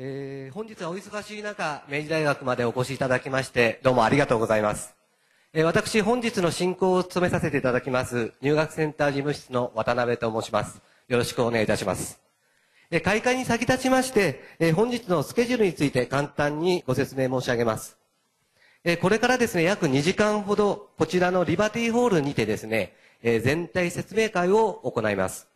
えー本日はお忙しい中、明治大学までお越しいただきまして、どうもありがとうございます。え私、本日の進行を務めさせていただきます、入学センター事務室の渡辺と申します。よろしくお願いいたします。え開会に先立ちまして、え本日のスケジュールについて簡単にご説明申し上げます。えこれからですね、約2時間ほど、こちらのリバティホールにてですね、え全体説明会を行います。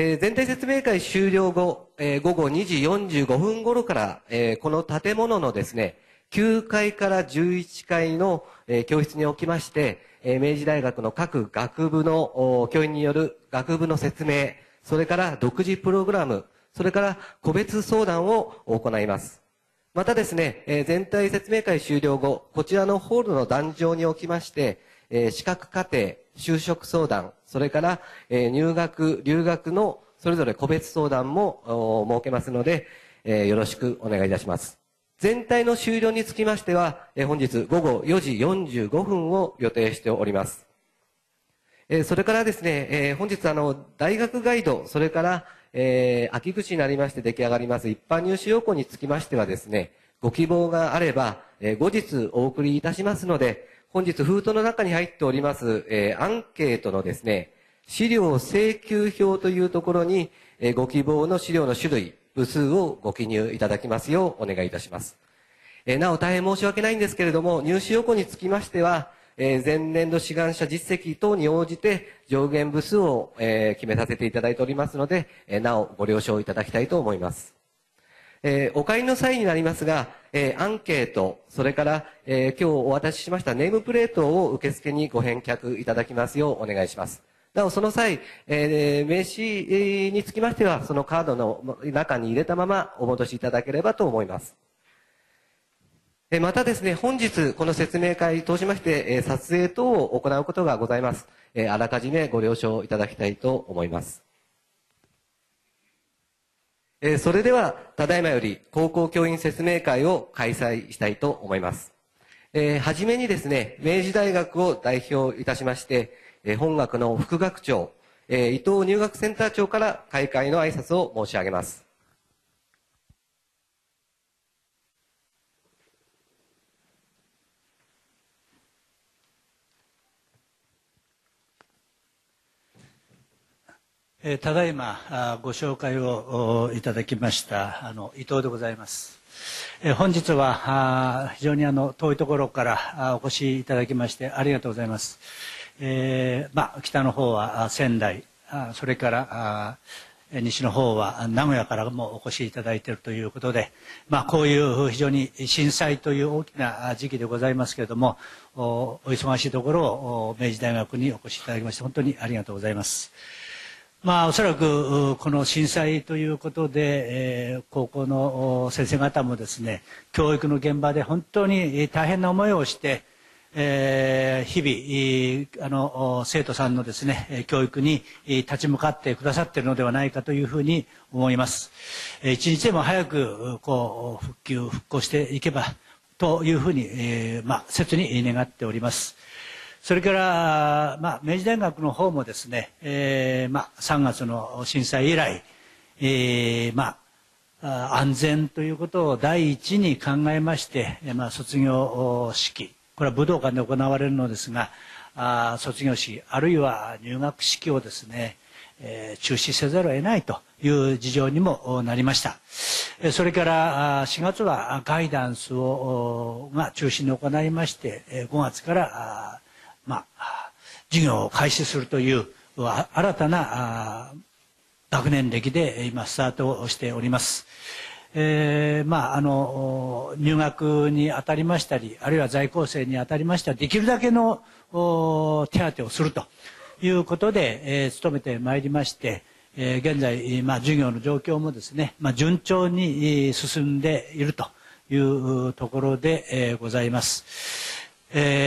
えー、全体説明会終了後、えー、午後2時45分頃から、えー、この建物のですね、9階から11階の、えー、教室におきまして、えー、明治大学の各学部の教員による学部の説明、それから独自プログラム、それから個別相談を行います。またですね、えー、全体説明会終了後、こちらのホールの壇上におきまして、えー、資格課程、就職相談、それから、えー、入学、留学のそれぞれ個別相談も設けますので、えー、よろしくお願いいたします。全体の終了につきましては、えー、本日午後4時45分を予定しております。えー、それからですね、えー、本日あの、大学ガイド、それから、えー、秋口になりまして出来上がります一般入試要項につきましてはですね、ご希望があれば、えー、後日お送りいたしますので、本日封筒の中に入っております、えー、アンケートのですね、資料請求表というところに、えー、ご希望の資料の種類、部数をご記入いただきますようお願いいたします。えー、なお大変申し訳ないんですけれども、入試要項につきましては、えー、前年度志願者実績等に応じて上限部数を、えー、決めさせていただいておりますので、えー、なおご了承いただきたいと思います。えー、お帰りの際になりますが、えー、アンケート、それから、えー、今日お渡ししましたネームプレートを受付にご返却いただきますようお願いします。なお、その際、えー、名刺につきましては、そのカードの中に入れたままお戻しいただければと思います。えまたですね、本日この説明会通しまして、え撮影等を行うことがございます。えあらかじめご了承いただきたいと思います。えそれでは、ただいまより高校教員説明会を開催したいと思います。えー、はじめにですね、明治大学を代表いたしまして、え本学の副学長、え伊藤入学センター長から開会の挨拶を申し上げます。ただいまご紹介をいただきましたあの伊藤でございます。本日は非常にあの遠いところからお越しいただきましてありがとうございます。えー、ま、北の方は仙台、それから西の方は名古屋からもお越しいただいているということで、まあ、こういう非常に震災という大きな時期でございますけれども、お忙しいところを明治大学にお越しいただきまして本当にありがとうございます。まあ、おそらくこの震災ということで、えー、高校の先生方もですね教育の現場で本当に大変な思いをしてえー、日々あの生徒さんのですね教育に立ち向かってくださっているのではないかというふうに思います。一日でも早くこう復旧復興していけばというふうに、えー、まあ、切に願っております。それから、まあ、明治大学の方もですね、えーまあ、3月の震災以来、えーまあ、安全ということを第一に考えまして、まあ、卒業式これは武道館で行われるのですがあ卒業式あるいは入学式をですね、えー、中止せざるを得ないという事情にもなりました。それから4月はガイダンスをが中心に行いまして5月からまあ授業を開始するという新たな学年歴で今スタートをしております。えー、まああの入学にあたりましたりあるいは在校生にあたりましたりできるだけの手当をするということで、えー、努めてまいりまして、えー、現在、まあ、授業の状況もですね、まあ、順調に進んでいるというところで、えー、ございます。え、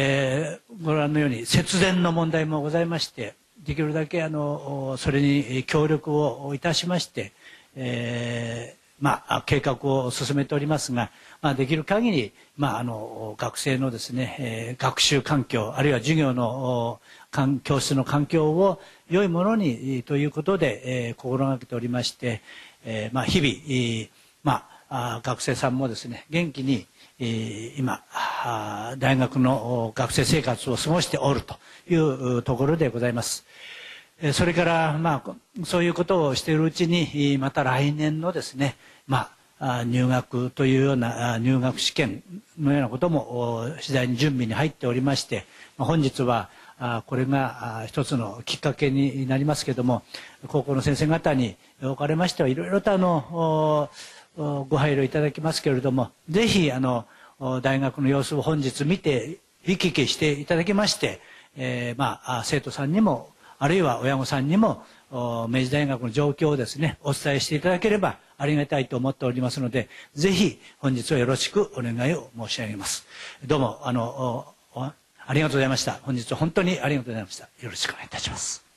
覧のように節電の問題もございましてできるだけあのそれに協力をいたしまして、えーまあ、計画を進めておりますが、まあ、できる限り、まあ、あの学生のですね、学習環境あるいは授業の教室の環境を良いものにということで、えー、心がけておりまして、えーまあ、日々、まあ学生さんもですね元気に、えー今大学の学生生活を過ごしておるというところでございます。それから、まあ、そういうことをしているうちに、また来年のですね、まあ、入学というような入学試験のようなことも次第に準備に入っておりまして、本日はこれが一つのきっかけになりますけれども高校の先生方におかれましてはいろいろとあのご配慮いただきますけれどもぜひあの大学の様子を本日見て行き来していただきまして、えーまあ、生徒さんにもあるいは親御さんにも明治大学の状況をですねお伝えしていただければありがたいと思っておりますのでぜひ本日はよろしくお願いを申し上げます。どうもあのありがとうございました。本日は本当にありがとうございました。よろしくお願いいたします。